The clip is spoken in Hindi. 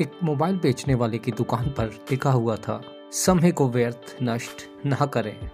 एक मोबाइल बेचने वाले की दुकान पर लिखा हुआ था। समय को व्यर्थ नष्ट ना करें।